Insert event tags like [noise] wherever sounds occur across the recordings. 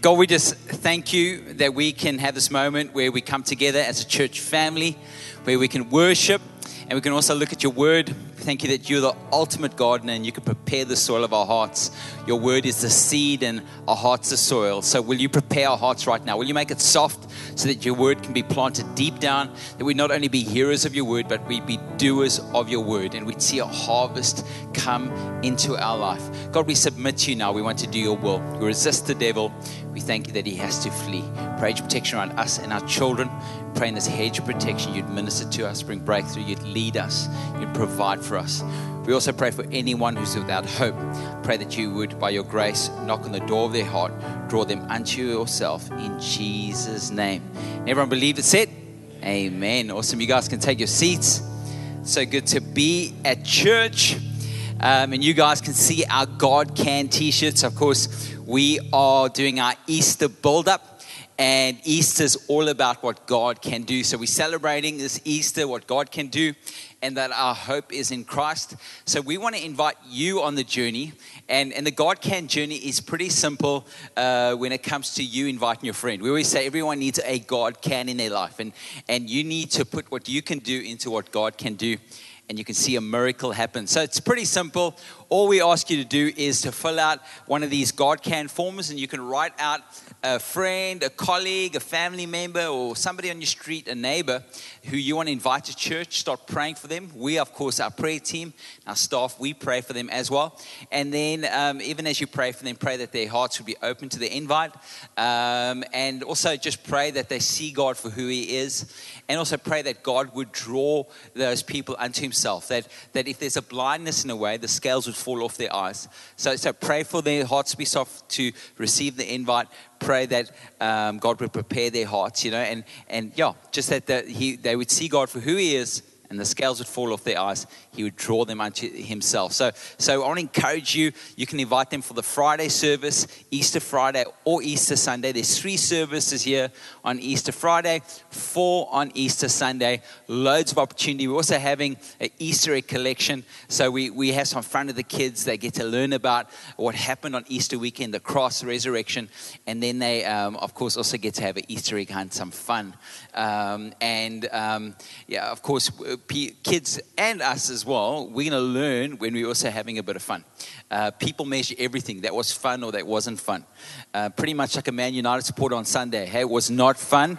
God, we just thank you that we can have this moment where we come together as a church family, where we can worship and we can also look at your word. Thank you that you're the ultimate gardener and you can prepare the soil of our hearts. Your word is the seed and our hearts the soil. So, will you prepare our hearts right now? Will you make it soft so that your word can be planted deep down? That we not only be hearers of your word, but we be doers of your word and we'd see a harvest come into our life. God, we submit to you now. We want to do your will. We resist the devil. We thank you that he has to flee. Pray your protection around us and our children. Pray in this hedge of protection, you'd minister to us, bring breakthrough, you'd lead us, you'd provide for us. We also pray for anyone who's without hope. Pray that you would, by your grace, knock on the door of their heart, draw them unto yourself in Jesus' name. Everyone believe it said? Amen. Awesome. You guys can take your seats. So good to be at church. Um, and you guys can see our God Can t shirts. Of course, we are doing our Easter build up. And Easter is all about what God can do. So we're celebrating this Easter, what God can do, and that our hope is in Christ. So we want to invite you on the journey. And, and the God can journey is pretty simple uh, when it comes to you inviting your friend. We always say everyone needs a God can in their life. And, and you need to put what you can do into what God can do and you can see a miracle happen. So it's pretty simple. All we ask you to do is to fill out one of these God can forms, and you can write out a friend, a colleague, a family member, or somebody on your street, a neighbor who you want to invite to church. Start praying for them. We, of course, our prayer team, our staff, we pray for them as well. And then, um, even as you pray for them, pray that their hearts would be open to the invite. Um, and also just pray that they see God for who He is. And also pray that God would draw those people unto Himself. That, that if there's a blindness in a way, the scales would fall off their eyes. So, so pray for their hearts to be soft to receive the invite pray that um, God would prepare their hearts, you know, and, and yeah, just that the, he, they would see God for who He is and the scales would fall off their eyes. He would draw them unto himself. So, so I want to encourage you. You can invite them for the Friday service, Easter Friday, or Easter Sunday. There's three services here on Easter Friday, four on Easter Sunday. Loads of opportunity. We're also having an Easter egg collection. So we, we have some fun of the kids. They get to learn about what happened on Easter weekend, the cross, resurrection, and then they, um, of course, also get to have an Easter egg hunt, some fun. Um, and um, yeah, of course, kids and us as well, we're going to learn when we're also having a bit of fun. Uh, people measure everything that was fun or that wasn't fun. Uh, pretty much like a Man United supporter on Sunday. Hey, it was not fun,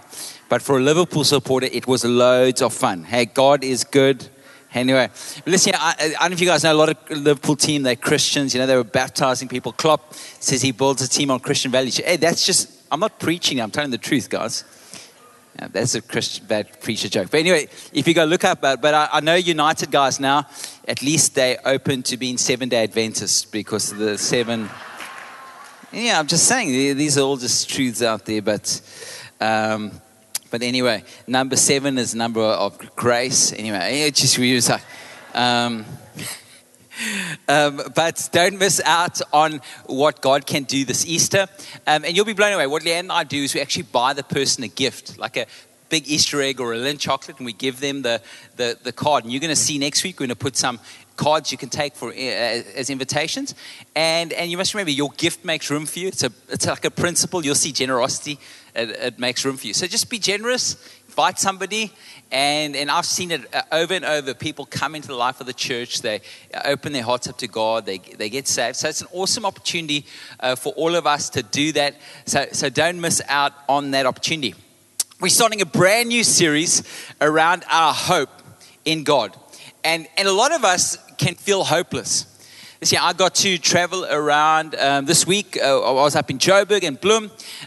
but for a Liverpool supporter, it was loads of fun. Hey, God is good. Anyway, listen, I, I, don't know if you guys know a lot of Liverpool team, they're Christians, you know, they were baptizing people. Klopp says he builds a team on Christian values. Hey, that's just, I'm not preaching, I'm telling the truth, guys. That's a Christian bad preacher joke. But anyway, if you go look up, but, but I, I, know United guys now, at least they open to being seven day Adventists because of the seven. Yeah, I'm just saying, these are all just truths out there. But, um, but anyway, number seven is number of grace. Anyway, it just we was like, um, [laughs] um, but don't miss out on what God can do this Easter. Um, and you'll be blown away. What Leanne and I do is we actually buy the person a gift, like a big Easter egg or a Lindt chocolate, and we give them the, the, the card. And you're going to see next week, we're going to put some cards you can take for uh, as invitations. And, and you must remember, your gift makes room for you. It's, a, it's like a principle. You'll see generosity, it, it makes room for you. So just be generous, invite somebody, and, and I've seen it uh, over and over. People come into the life of the church, they open their hearts up to God, they, they get saved. So it's an awesome opportunity uh, for all of us to do that. So, so don't miss out on that opportunity. We're starting a brand new series around our hope in God. And, and a lot of us can feel hopeless. This year, I got to travel around um, this week. Uh, I was up in Joburg and Bloem,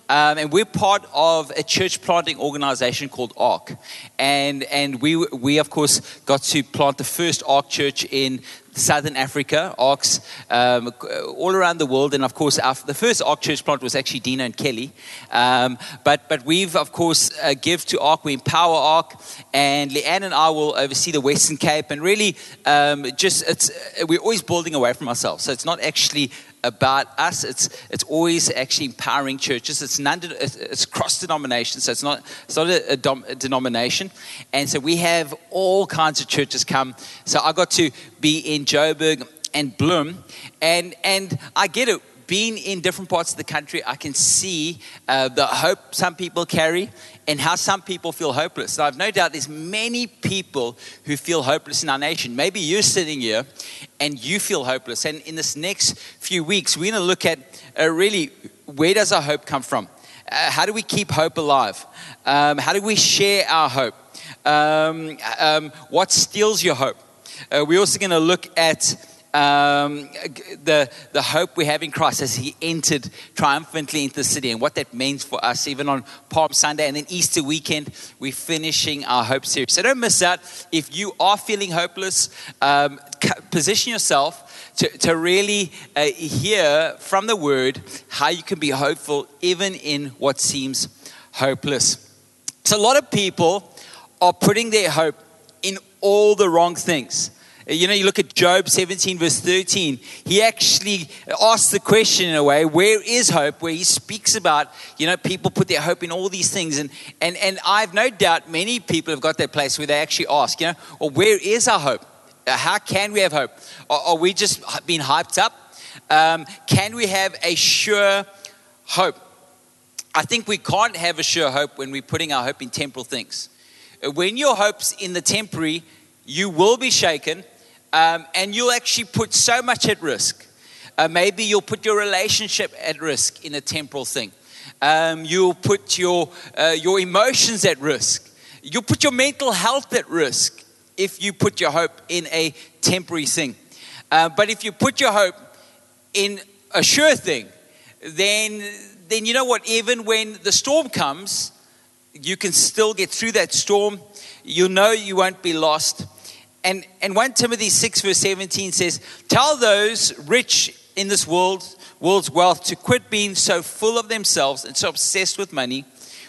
um, and we're part of a church planting organization called ARC. And, and we, we, of course, got to plant the first ARC church in Southern Africa, ARCs, um, all around the world. And of course, our, the first ARC church plant was actually Dina and Kelly. Um, but, but we've, of course, uh, give to ARC, we empower ARC, and Leanne and I will oversee the Western Cape. And really, um, just it's, we're always building away from ourselves. So it's not actually about us. It's it's always actually empowering churches. It's non it's cross denomination, so it's not it's not a, a, dom, a, denomination. And so we have all kinds of churches come. So I got to be in Joburg and Bloem, and and I get it. Being in different parts of the country, I can see uh, the hope some people carry and how some people feel hopeless. Now, I've no doubt there's many people who feel hopeless in our nation. Maybe you're sitting here and you feel hopeless. And in this next few weeks, we're going to look at uh, really where does our hope come from? Uh, how do we keep hope alive? Um, how do we share our hope? Um, um, what steals your hope? Uh, we're also going to look at um, the, the hope we have in Christ as He entered triumphantly into the city and what that means for us, even on Palm Sunday and then Easter weekend, we're finishing our hope series. So don't miss out. If you are feeling hopeless, um, position yourself. To, to really uh, hear from the word how you can be hopeful even in what seems hopeless. So, a lot of people are putting their hope in all the wrong things. You know, you look at Job 17, verse 13. He actually asks the question in a way, where is hope? Where he speaks about, you know, people put their hope in all these things. And, and, and I've no doubt many people have got that place where they actually ask, you know, well, where is our hope? Uh, how can we have hope? Are, are we just being hyped up? Um, can we have a sure hope? I think we can't have a sure hope when we're putting our hope in temporal things. Uh, when your hope's in the temporary, you will be shaken um, and you'll actually put so much at risk. Uh, maybe you'll put your relationship at risk in a temporal thing. Um, you'll put your, uh, your emotions at risk. You'll put your mental health at risk if you put your hope in a temporary thing. Uh, but if you put your hope in a sure thing, then, then you know what? Even when the storm comes, you can still get through that storm. You'll know you won't be lost. And, and 1 Timothy 6, verse 17 says, Tell those rich in this world, world's wealth to quit being so full of themselves and so obsessed with money,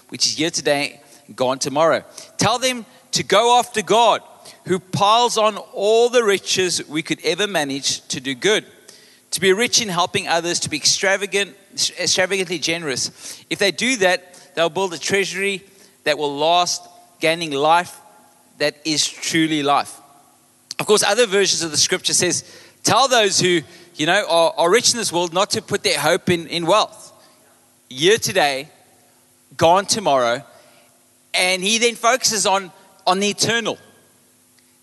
which is here today, gone tomorrow. Tell them to go after God, who piles on all the riches we could ever manage to do good. To be rich in helping others, to be extravagant, extravagantly generous. If they do that, they'll build a treasury that will last, gaining life that is truly life. Of course, other versions of the scripture says, tell those who, you know, are, are rich in this world not to put their hope in, in wealth. Year today, gone tomorrow. And he then focuses on, on the eternal.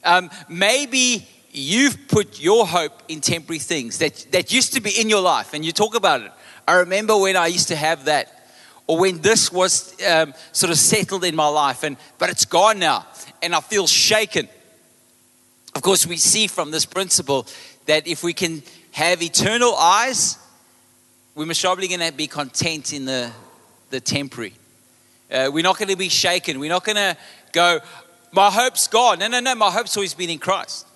Um, maybe you've put your hope in temporary things that, that used to be in your life, and you talk about it. I remember when I used to have that, or when this was um, sort of settled in my life, and but it's gone now, and I feel shaken. Of course, we see from this principle that if we can have eternal eyes, we're most probably going to be content in the, the temporary. Uh, we're not going to be shaken. We're not going to go, my hope's gone. No, no, no, my hope's always been in Christ.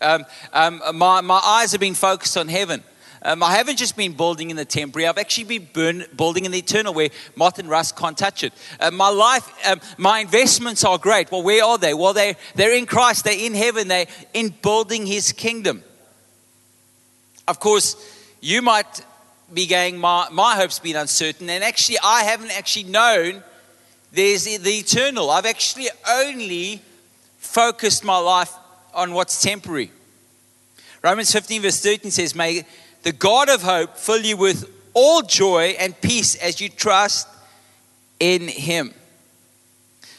Um, um, my, my eyes have been focused on heaven. Um, I haven't just been building in the temporary, I've actually been burn, building in the eternal where moth and rust can't touch it. Uh, my life, um, my investments are great. Well, where are they? Well, they're, they're in Christ, they're in heaven, they're in building his kingdom. Of course, you might be going, my, my hope's been uncertain, and actually, I haven't actually known there's the eternal. I've actually only focused my life on what's temporary. Romans 15, verse 13 says, May the God of hope fill you with all joy and peace as you trust in him,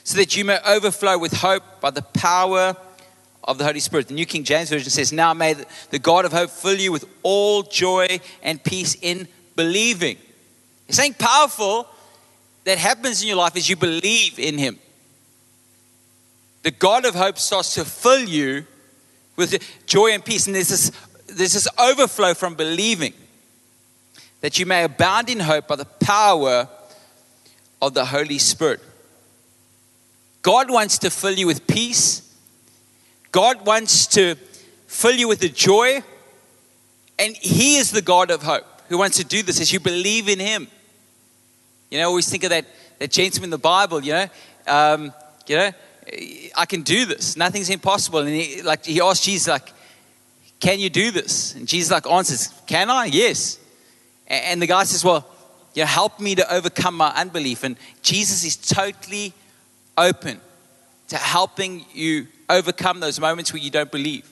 so that you may overflow with hope by the power of the Holy Spirit. The New King James Version says, Now may the God of hope fill you with all joy and peace in believing. It's something powerful that happens in your life is you believe in Him. The God of hope starts to fill you with joy and peace. And there's this there's this overflow from believing that you may abound in hope by the power of the Holy Spirit. God wants to fill you with peace. God wants to fill you with the joy. And He is the God of hope who wants to do this as you believe in Him. You know, I always think of that, that gentleman in the Bible, you know, um, you know, I can do this. Nothing's impossible. And he, like, he asked Jesus, like, can you do this? And Jesus like answers, Can I? Yes. And the guy says, Well, you know, help me to overcome my unbelief. And Jesus is totally open to helping you overcome those moments where you don't believe.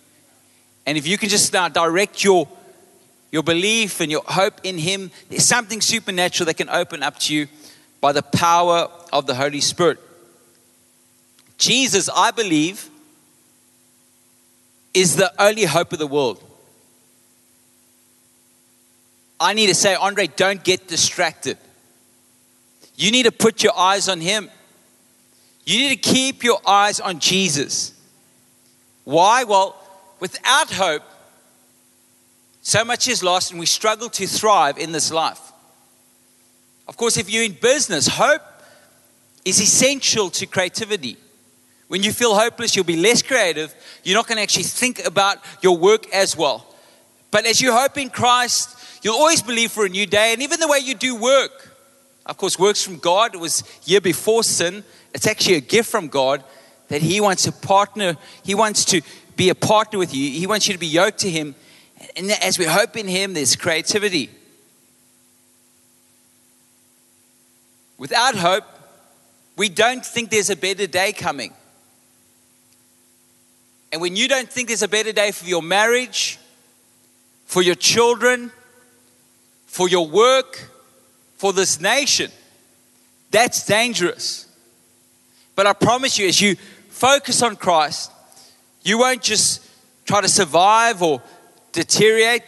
And if you can just now direct your your belief and your hope in Him, there's something supernatural that can open up to you by the power of the Holy Spirit. Jesus, I believe, is the only hope of the world. I need to say, Andre, don't get distracted. You need to put your eyes on Him. You need to keep your eyes on Jesus. Why? Well, without hope, so much is lost and we struggle to thrive in this life. Of course, if you're in business, hope is essential to creativity. When you feel hopeless, you'll be less creative. You're not going to actually think about your work as well. But as you hope in Christ, you'll always believe for a new day. And even the way you do work, of course, works from God. It was year before sin. It's actually a gift from God that He wants to partner. He wants to be a partner with you. He wants you to be yoked to Him. And as we hope in Him, there's creativity. Without hope, we don't think there's a better day coming. And when you don't think there's a better day for your marriage, for your children, for your work, for this nation, that's dangerous. But I promise you, as you focus on Christ, you won't just try to survive or deteriorate.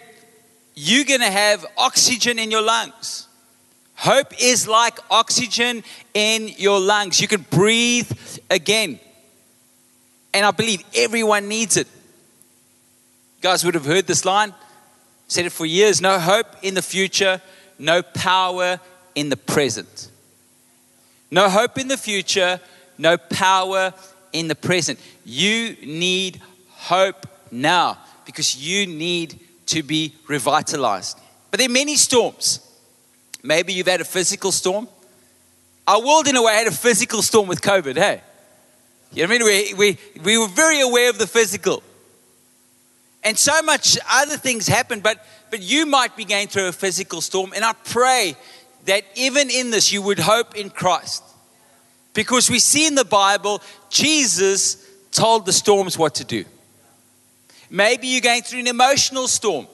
You're going to have oxygen in your lungs. Hope is like oxygen in your lungs. You can breathe again. And I believe everyone needs it. You guys would have heard this line. Said it for years. No hope in the future, no power in the present. No hope in the future, no power in the present. You need hope now because you need to be revitalized. But there are many storms. Maybe you've had a physical storm. Our world, in a way, had a physical storm with COVID, hey? You know what I mean? We, we, we were very aware of the physical. And so much other things happened, but, but you might be going through a physical storm. And I pray that even in this, you would hope in Christ. Because we see in the Bible, Jesus told the storms what to do. Maybe you're going through an emotional storm.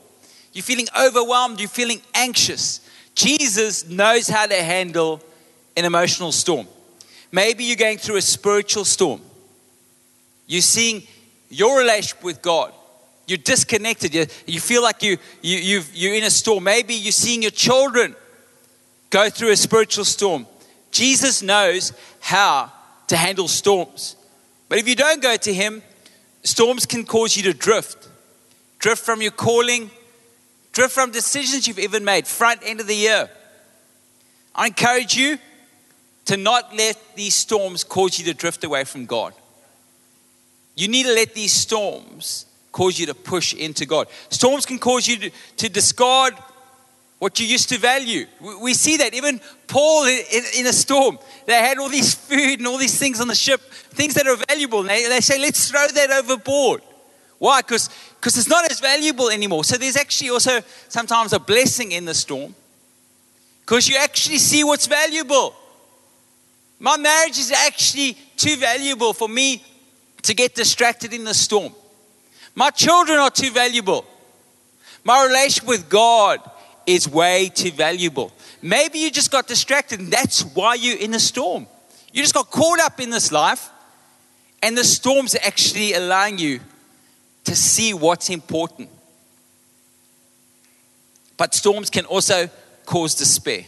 You're feeling overwhelmed. You're feeling anxious. Jesus knows how to handle an emotional storm. Maybe you're going through a spiritual storm. You're seeing your relationship with God. You're disconnected. You, you feel like you, you, you you're in a storm. Maybe you're seeing your children go through a spiritual storm. Jesus knows how to handle storms. But if you don't go to Him, storms can cause you to drift. Drift from your calling, drift from decisions you've even made, front end of the year. I encourage you to not let these storms cause you to drift away from God. You need to let these storms cause you to push into God. Storms can cause you to, to discard what you used to value. We, we see that even Paul in, in, in, a storm, they had all these food and all these things on the ship, things that are valuable. And they, they say, let's throw that overboard. Why? Because it's not as valuable anymore. So there's actually also sometimes a blessing in the storm because you actually see what's valuable. My marriage is actually too valuable for me to get distracted in the storm. My children are too valuable. My relationship with God is way too valuable. Maybe you just got distracted and that's why you're in a storm. You just got caught up in this life and the storms actually allowing you to see what's important. But storms can also cause despair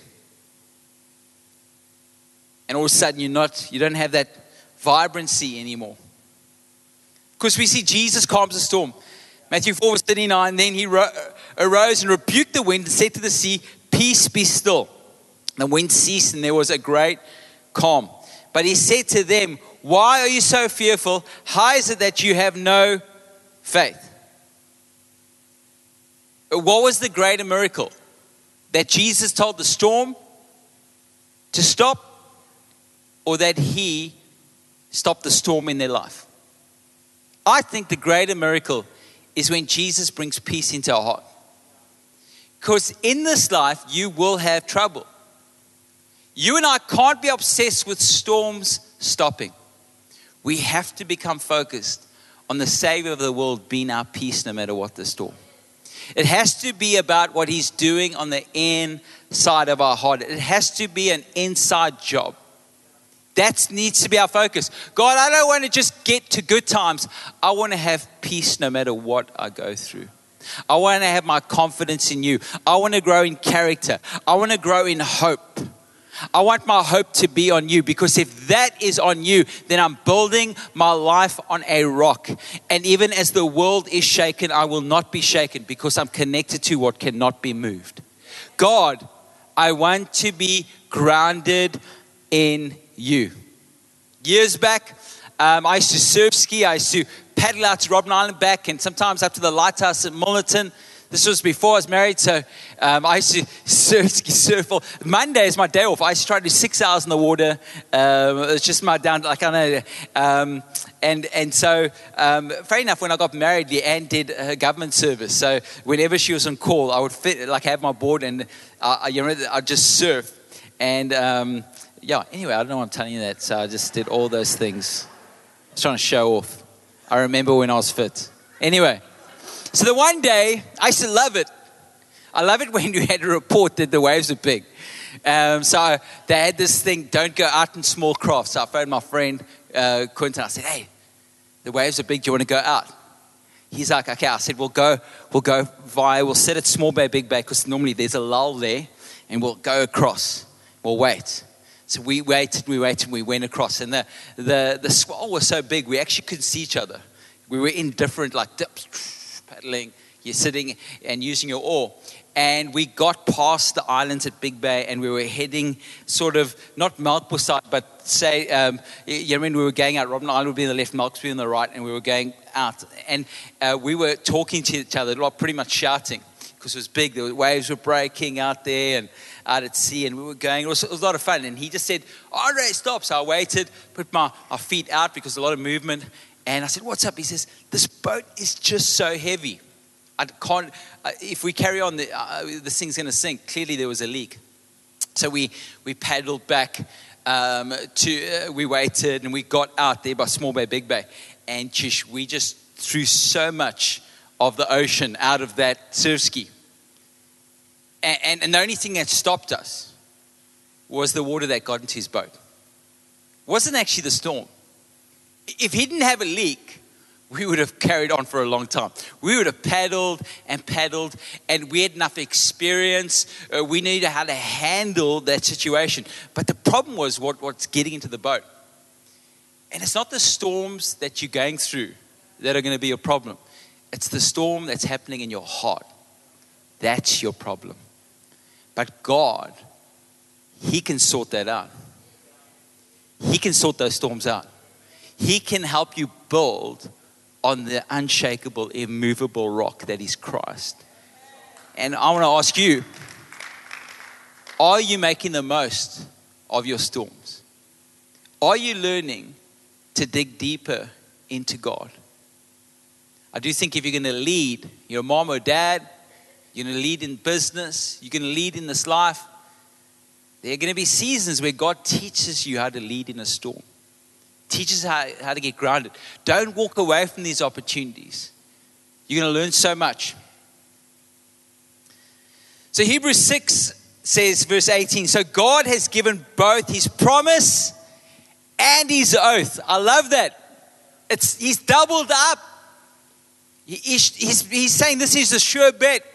and all of a sudden you're not, you don't have that vibrancy anymore. Because we see Jesus calms the storm. Matthew 4 verse 39, then he ro- arose and rebuked the wind and said to the sea, Peace be still. The wind ceased and there was a great calm. But he said to them, Why are you so fearful? How is it that you have no faith? What was the greater miracle? That Jesus told the storm to stop or that He stopped the storm in their life. I think the greater miracle is when Jesus brings peace into our heart. Because in this life, you will have trouble. You and I can't be obsessed with storms stopping. We have to become focused on the Savior of the world being our peace no matter what the storm. It has to be about what He's doing on the inside of our heart. It has to be an inside job. That needs to be our focus. God, I don't want to just get to good times. I want to have peace no matter what I go through. I want to have my confidence in you. I want to grow in character. I want to grow in hope. I want my hope to be on you because if that is on you, then I'm building my life on a rock. And even as the world is shaken, I will not be shaken because I'm connected to what cannot be moved. God, I want to be grounded in you. Years back, um, I used to surf ski. I used to paddle out to Robben Island back and sometimes up to the lighthouse at Milnerton. This was before I was married, so um, I used to surf, ski, surf. All. Monday is my day off. I used to try to do six hours in the water. Um, it's just my down, like I know. Um, and and so, um, fair enough, when I got married, Leanne did her government service. So whenever she was on call, I would fit, like have my board and uh, you know, I'd just surf. And um, yeah, anyway, I don't know why I'm telling you that. So I just did all those things. I was trying to show off. I remember when I was fit. Anyway, so the one day, I used to love it. I love it when [laughs] you had a report that the waves are big. Um, so they had this thing, don't go out in small crafts. So I phoned my friend uh, Quentin. I said, hey, the waves are big. Do you want to go out? He's like, okay. I said, we'll go, we'll go via, we'll set it small bay, big bay, because normally there's a lull there, and we'll go across. We'll wait. So we waited, we waited, and we went across. And the, the, the swell was so big, we actually couldn't see each other. We were in different, like, dips, paddling. You're sitting and using your oar. And we got past the islands at Big Bay, and we were heading sort of, not Melkbos side, but say, um, you know, we were going out, Robben Island would be on the left, Melkbos would be on the right, and we were going out. And uh, we were talking to each other, pretty much shouting, because it was big. The waves were breaking out there, and out at sea and we were going. It was, it was, a lot of fun. And he just said, Andre, stop. So I waited, put my, my feet out because a lot of movement. And I said, What's up? He says, This boat is just so heavy. I can't, uh, if we carry on, the, uh, this thing's going to sink. Clearly, there was a leak. So we, we paddled back um, to, uh, we waited and we got out there by Small Bay, Big Bay. And just, we just threw so much of the ocean out of that surf ski and, and, and the only thing that stopped us was the water that got into his boat. It wasn't actually the storm. If he didn't have a leak, we would have carried on for a long time. We would have paddled and paddled, and we had enough experience. Uh, we knew how to handle that situation. But the problem was what, what's getting into the boat. And it's not the storms that you're going through that are going to be your problem, it's the storm that's happening in your heart. That's your problem. But God, He can sort that out. He can sort those storms out. He can help you build on the unshakable, immovable rock that is Christ. And I want to ask you are you making the most of your storms? Are you learning to dig deeper into God? I do think if you're going to lead your mom or dad, you're going to lead in business. You're going to lead in this life. There are going to be seasons where God teaches you how to lead in a storm, teaches how, how to get grounded. Don't walk away from these opportunities. You're going to learn so much. So, Hebrews 6 says, verse 18 So, God has given both his promise and his oath. I love that. It's, he's doubled up. He, he's, he's saying this is a sure bet.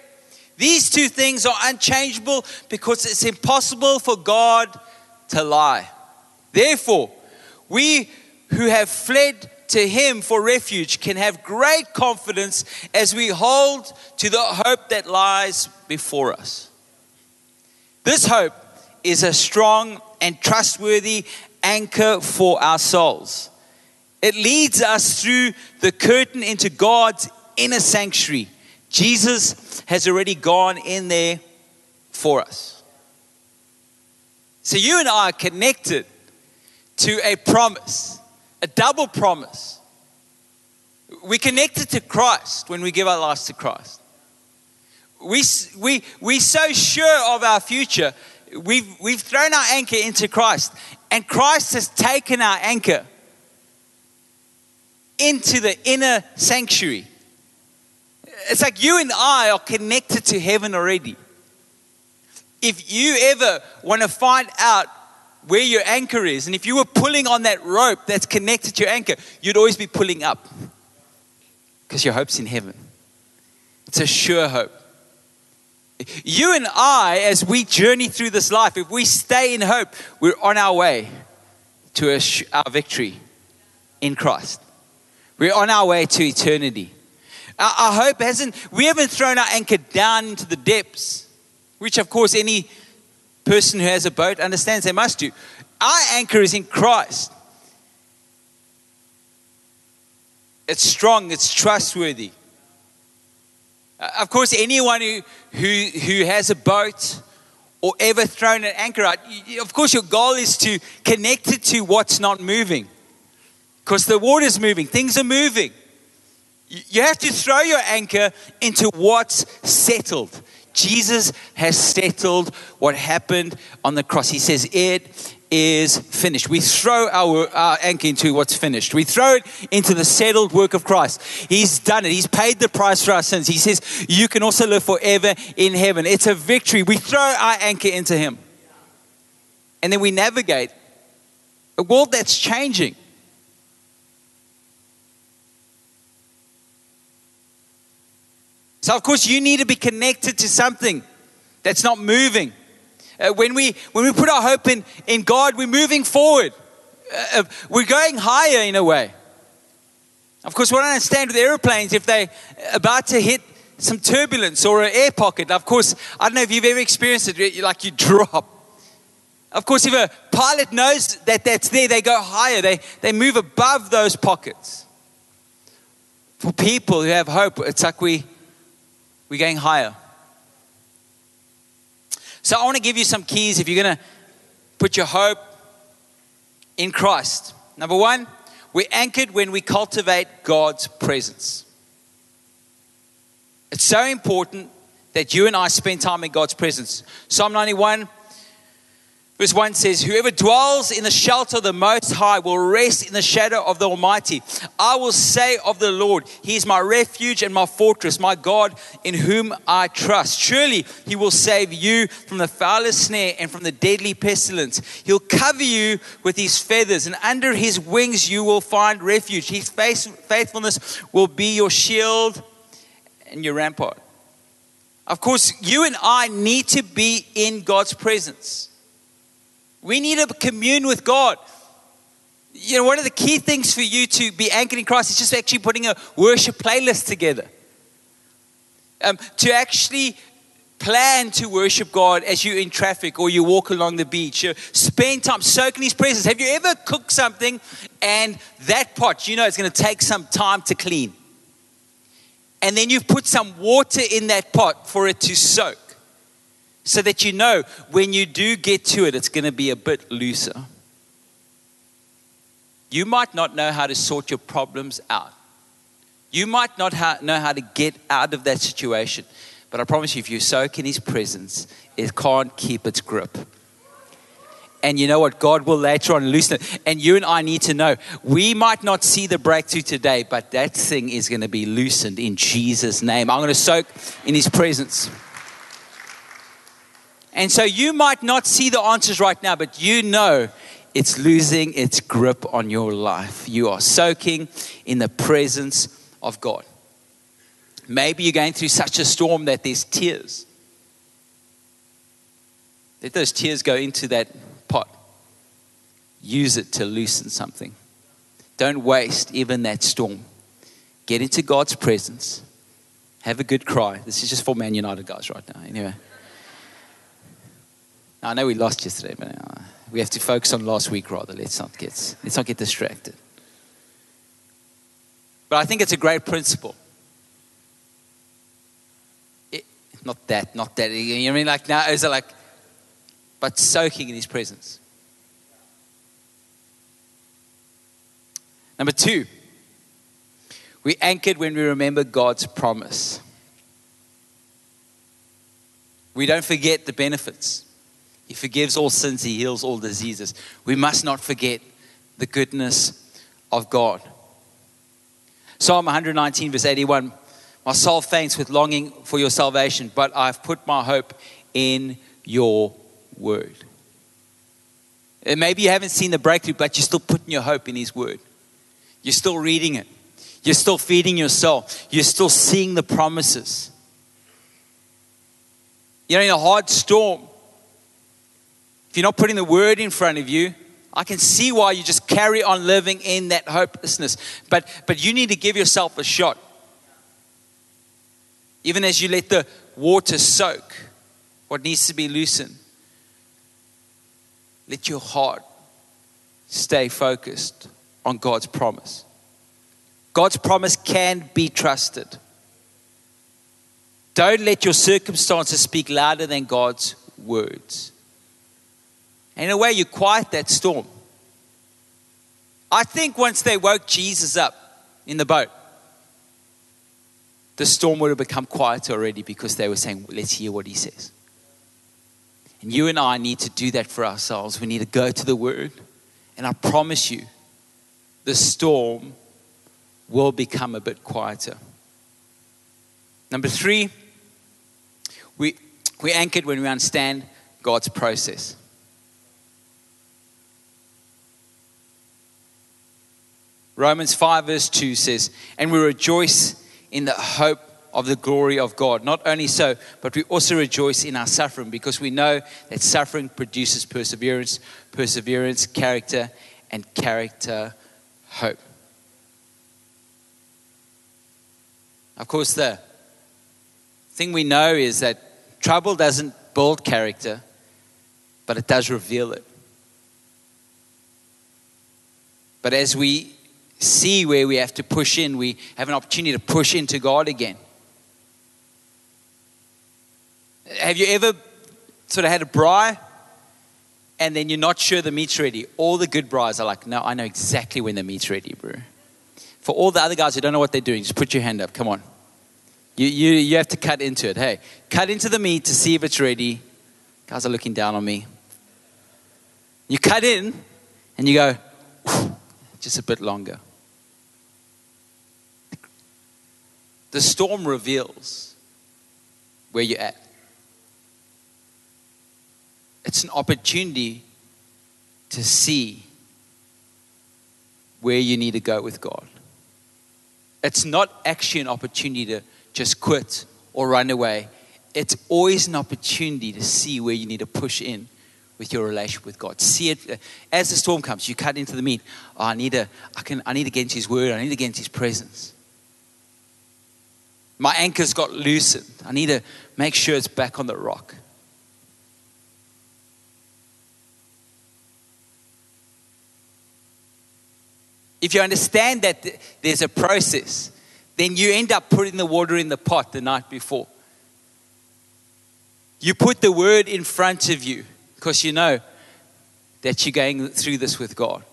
These two things are unchangeable because it's impossible for God to lie. Therefore, we who have fled to Him for refuge can have great confidence as we hold to the hope that lies before us. This hope is a strong and trustworthy anchor for our souls. It leads us through the curtain into God's inner sanctuary Jesus has already gone in there for us. So you and I are connected to a promise, a double promise. We're connected to Christ when we give our lives to Christ. We, we, we're so sure of our future, we've, we've thrown our anchor into Christ, and Christ has taken our anchor into the inner sanctuary It's like you and I are connected to heaven already. If you ever want to find out where your anchor is, and if you were pulling on that rope that's connected to your anchor, you'd always be pulling up because your hope's in heaven. It's a sure hope. You and I, as we journey through this life, if we stay in hope, we're on our way to our victory in Christ. We're on our way to eternity. Our, our hope hasn't, we haven't thrown our anchor down into the depths, which, of course, any person who has a boat understands they must do. Our anchor is in Christ. It's strong, it's trustworthy. Uh, of course, anyone who, who, who has a boat or ever thrown an anchor out, of course, your goal is to connect it to what's not moving. Because the water's moving, things are moving. You have to throw your anchor into what's settled. Jesus has settled what happened on the cross. He says, It is finished. We throw our, our, anchor into what's finished. We throw it into the settled work of Christ. He's done it. He's paid the price for our sins. He says, You can also live forever in heaven. It's a victory. We throw our anchor into Him. And then we navigate a world that's changing. So, of course, you need to be connected to something that's not moving. Uh, when, we, when we put our hope in, in God, we're moving forward. Uh, uh we're going higher in a way. Of course, what I understand with airplanes, if they're about to hit some turbulence or an air pocket, of course, I don't know if you've ever experienced it, like you drop. Of course, if a pilot knows that that's there, they go higher, they, they move above those pockets. For people who have hope, it's like we, we're going higher. So I want to give you some keys if you're going to put your hope in Christ. Number one, we're anchored when we cultivate God's presence. It's so important that you and I spend time in God's presence. Psalm 91 Verse 1 says, Whoever dwells in the shelter of the Most High will rest in the shadow of the Almighty. I will say of the Lord, He is my refuge and my fortress, my God in whom I trust. Surely He will save you from the foulest snare and from the deadly pestilence. He'll cover you with His feathers, and under His wings you will find refuge. His faithfulness will be your shield and your rampart. Of course, you and I need to be in God's presence. We need to commune with God. You know, one of the key things for you to be anchored in Christ is just actually putting a worship playlist together. Um, to actually plan to worship God as you're in traffic or you walk along the beach. You spend time soaking His presence. Have you ever cooked something and that pot, you know, it's going to take some time to clean? And then you've put some water in that pot for it to soak so that you know when you do get to it, it's going to be a bit looser. You might not know how to sort your problems out. You might not know how to get out of that situation. But I promise you, if you soak in His presence, it can't keep its grip. And you know what? God will later on loosen it. And you and I need to know we might not see the breakthrough today, but that thing is going to be loosened in Jesus' name. I'm going to soak in His presence. And so you might not see the answers right now, but you know it's losing its grip on your life. You are soaking in the presence of God. Maybe you're going through such a storm that there's tears. Let those tears go into that pot. Use it to loosen something. Don't waste even that storm. Get into God's presence. Have a good cry. This is just for Man United guys right now. Anyway. I know we lost yesterday, but uh, we have to focus on last week rather. Let's not get, let's not get distracted. But I think it's a great principle. It, not that, not that. You know what I mean? Like now, is it like, but soaking in His presence. Number two, we anchored when we remember God's promise. We don't forget the benefits. He forgives all sins, He heals all diseases. We must not forget the goodness of God. Psalm 119, verse 81 My soul faints with longing for your salvation, but I've put my hope in your word. And maybe you haven't seen the breakthrough, but you're still putting your hope in His word. You're still reading it. You're still feeding your soul. You're still seeing the promises. You know, in a hard storm, if you're not putting the word in front of you, I can see why you just carry on living in that hopelessness. But, but you need to give yourself a shot. Even as you let the water soak what needs to be loosened, let your heart stay focused on God's promise. God's promise can be trusted. Don't let your circumstances speak louder than God's words. In a way, you quiet that storm. I think once they woke Jesus up in the boat, the storm would have become quiet already because they were saying, Let's hear what he says. And you and I need to do that for ourselves. We need to go to the word. And I promise you, the storm will become a bit quieter. Number three, we, we anchored when we understand God's process. Romans 5, verse 2 says, And we rejoice in the hope of the glory of God. Not only so, but we also rejoice in our suffering because we know that suffering produces perseverance, perseverance, character, and character, hope. Of course, the thing we know is that trouble doesn't build character, but it does reveal it. But as we see where we have to push in, we have an opportunity to push into God again. Have you ever sort of had a braai and then you're not sure the meat's ready? All the good braais are like, no, I know exactly when the meat's ready, bro. For all the other guys who don't know what they're doing, just put your hand up. Come on. You, you, you have to cut into it. Hey, cut into the meat to see if it's ready. Guys are looking down on me. You cut in and you go, just a bit longer. The storm reveals where you're at. It's an opportunity to see where you need to go with God. It's not actually an opportunity to just quit or run away. It's always an opportunity to see where you need to push in with your relationship with God. See it uh, as the storm comes. You cut into the meat. Oh, I need to. I can. I need to get into His Word. I need to get into His presence. My anchor's got loosened. I need to make sure it's back on the rock. If you understand that there's a process, then you end up putting the water in the pot the night before. You put the word in front of you because you know that you're going through this with God.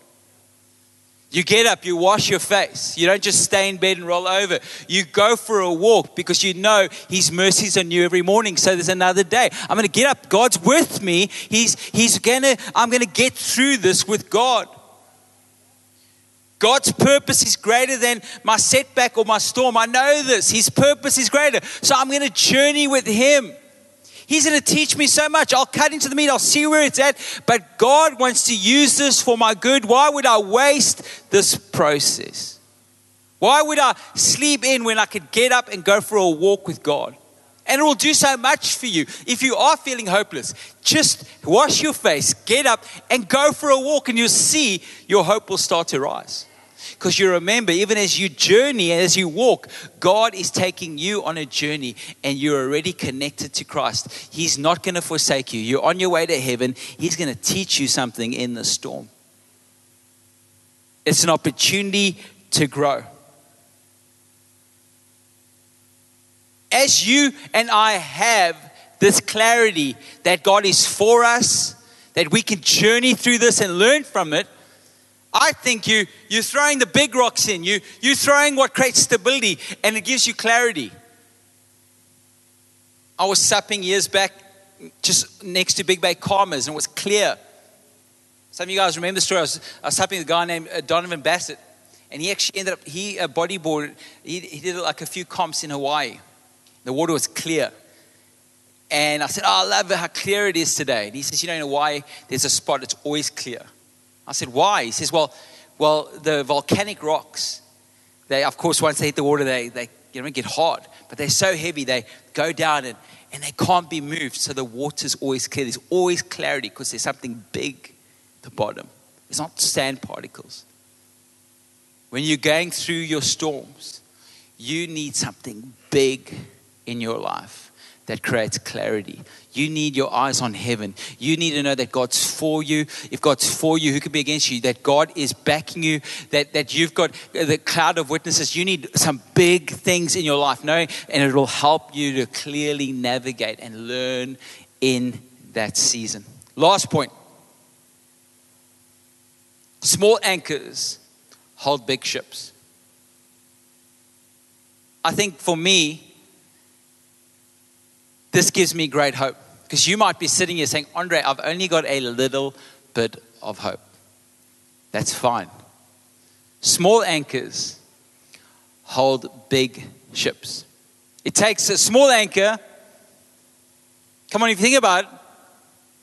You get up, you wash your face. You don't just stay in bed and roll over. You go for a walk because you know His mercies are new every morning. So there's another day. I'm going to get up. God's with me. He's, he's going to, I'm going to get through this with God. God's purpose is greater than my setback or my storm. I know this. His purpose is greater. So I'm going to journey with Him. He's going to teach me so much. I'll cut into the meat, I'll see where it's at. But God wants to use this for my good. Why would I waste this process? Why would I sleep in when I could get up and go for a walk with God? And it will do so much for you. If you are feeling hopeless, just wash your face, get up, and go for a walk, and you'll see your hope will start to rise. Because you remember, even as you journey, as you walk, God is taking you on a journey and you're already connected to Christ. He's not going to forsake you. You're on your way to heaven. He's going to teach you something in the storm. It's an opportunity to grow. As you and I have this clarity that God is for us, that we can journey through this and learn from it, I think you, you're throwing the big rocks in. You, you're throwing what creates stability and it gives you clarity. I was supping years back just next to Big Bay Calmers and it was clear. Some of you guys remember the story. I was, I was a guy named uh, Donovan Bassett. And he actually ended up, he a bodyboard, he, he did like a few comps in Hawaii. The water was clear. And I said, Oh, I love how clear it is today. And he says, You know, in Hawaii, there's a spot that's always clear. I said, Why? He says, Well, well, the volcanic rocks, they, of course, once they hit the water, they, they you know, get hard. But they're so heavy, they go down and, and they can't be moved. So the water's always clear. There's always clarity because there's something big at the bottom. It's not sand particles. When you're going through your storms, you need something big in your life that creates clarity. You need your eyes on heaven. You need to know that God's for you. If God's for you, who can be against you? That God is backing you, that, that you've got the cloud of witnesses. You need some big things in your life, knowing, and it will help you to clearly navigate and learn in that season. Last point small anchors hold big ships. I think for me, this gives me great hope because you might be sitting here saying, Andre, I've only got a little bit of hope. That's fine. Small anchors hold big ships. It takes a small anchor, come on, if you think about it,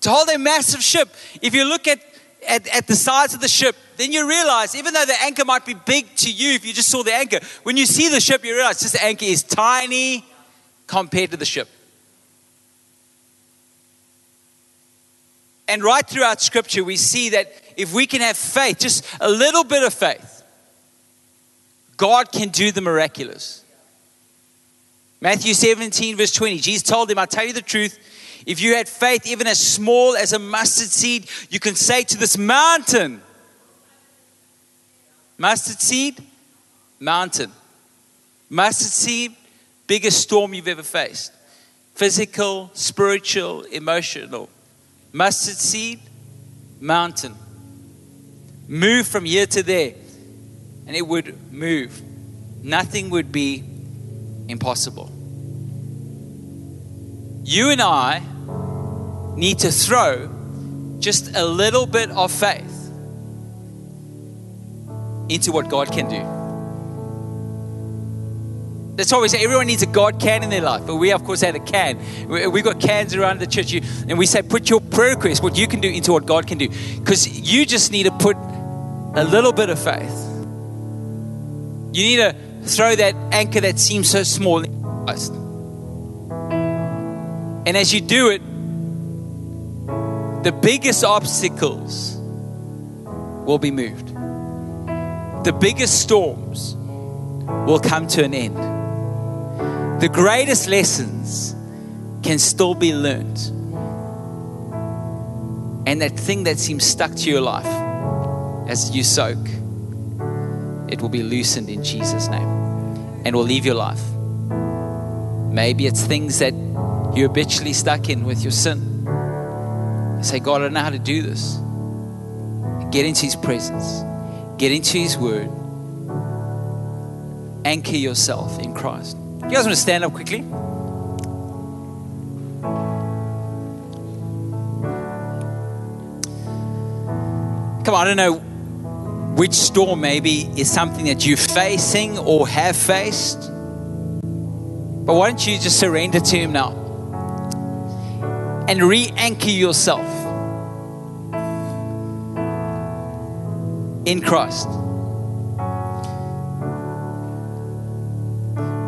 to hold a massive ship. If you look at, at, at the size of the ship, then you realize, even though the anchor might be big to you, if you just saw the anchor, when you see the ship, you realize this anchor is tiny compared to the ship. And right throughout Scripture, we see that if we can have faith, just a little bit of faith, God can do the miraculous. Matthew 17, verse 20, Jesus told him, I tell you the truth, if you had faith even as small as a mustard seed, you can say to this mountain, mustard seed, mountain. Mustard seed, biggest storm you've ever faced. Physical, spiritual, emotional mustard seed, mountain. Move from here to there, and it would move. Nothing would be impossible. You and I need to throw just a little bit of faith into what God can do. That's why we say everyone needs a God can in their life. But we, of course, had a can. We've got cans around the church. And we say, put your prayer request, what you can do, into what God can do. Because you just need to put a little bit of faith. You need to throw that anchor that seems so small. And as you do it, the biggest obstacles will be moved. The biggest storms will come to an end the greatest lessons can still be learned. And that thing that seems stuck to your life as you soak, it will be loosened in Jesus' name and will leave your life. Maybe it's things that you're habitually stuck in with your sin. You say, God, I don't know how to do this. Get into His presence, get into His Word, anchor yourself in Christ. You guys want to stand up quickly? Come on, I don't know which storm maybe is something that you're facing or have faced. But why don't you just surrender to Him now and re anchor yourself in Christ?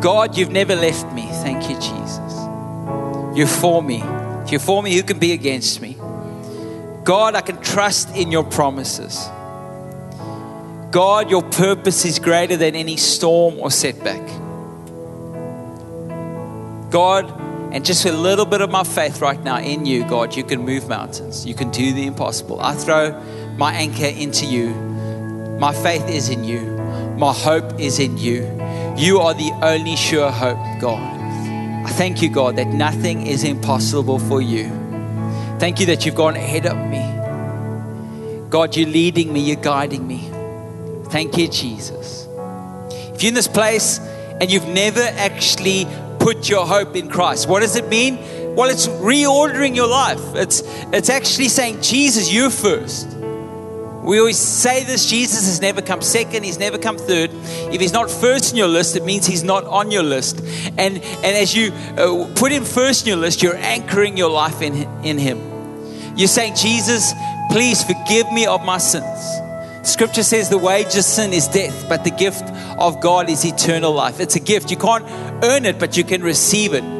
God, you've never left me. Thank you, Jesus. You're for me. If you're for me, who can be against me? God, I can trust in your promises. God, your purpose is greater than any storm or setback. God, and just a little bit of my faith right now in you, God, you can move mountains. You can do the impossible. I throw my anchor into you. My faith is in you. My hope is in you. You are the only sure hope, God. I thank you, God, that nothing is impossible for you. Thank you that you've gone ahead of me. God, you're leading me, you're guiding me. Thank you, Jesus. If you're in this place and you've never actually put your hope in Christ, what does it mean? Well, it's reordering your life. It's, it's actually saying, Jesus, you first. We always say this Jesus has never come second, he's never come third. If he's not first in your list, it means he's not on your list. And, and as you uh, put him first in your list, you're anchoring your life in, in him. You're saying, Jesus, please forgive me of my sins. Scripture says the wage of sin is death, but the gift of God is eternal life. It's a gift. You can't earn it, but you can receive it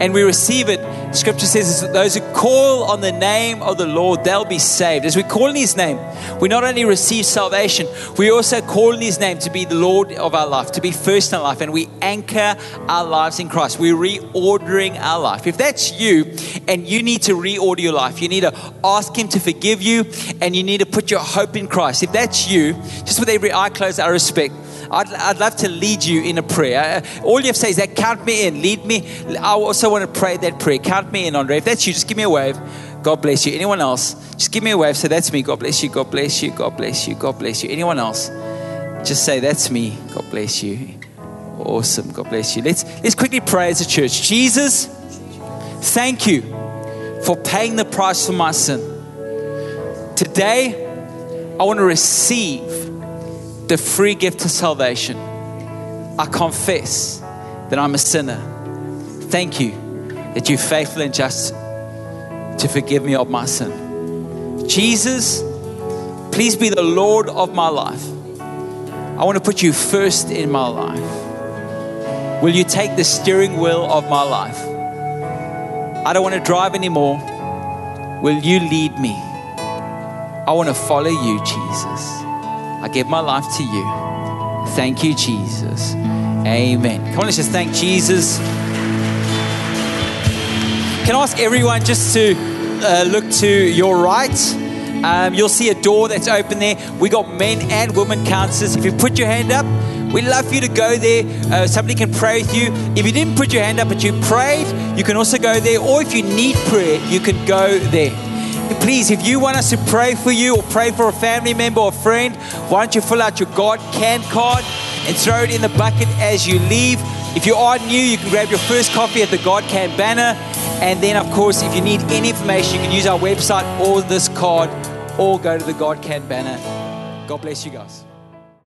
and we receive it, scripture says that those who call on the name of the Lord, they'll be saved. As we call in his name, we not only receive salvation, we also call in his name to be the Lord of our life, to be first in life, and we anchor our lives in Christ. We're reordering our life. If that's you and you need to reorder your life, you need to ask him to forgive you and you need to put your hope in Christ. If that's you, just with every eye closed, I respect I'd, I'd love to lead you in a prayer. Uh, all you have to say is that count me in, lead me. I also want to pray that prayer. Count me in, Andre. If that's you, just give me a wave. God bless you. Anyone else? Just give me a wave. Say, that's me. God bless you. God bless you. God bless you. God bless you. Anyone else? Just say, that's me. God bless you. Awesome. God bless you. Let's, let's quickly pray as a church. Jesus, thank you for paying the price for my sin. Today, I want to receive the free gift of salvation. I confess that I'm a sinner. Thank you that you're faithful and just to forgive me of my sin. Jesus, please be the Lord of my life. I want to put you first in my life. Will you take the steering wheel of my life? I don't want to drive anymore. Will you lead me? I want to follow you, Jesus. I give my life to you. Thank you, Jesus. Amen. Come on, let's just thank Jesus. Can I ask everyone just to uh, look to your right? Um, you'll see a door that's open there. We got men and women counselors. If you put your hand up, we'd love for you to go there. Uh, somebody can pray with you. If you didn't put your hand up but you prayed, you can also go there. Or if you need prayer, you can go there please, if you want us to pray for you or pray for a family member or friend, why don't you fill out your God Can card and throw it in the bucket as you leave. If you are new, you can grab your first copy at the God Can banner. And then, of course, if you need any information, you can use our website or this card or go to the God Can banner. God bless you guys.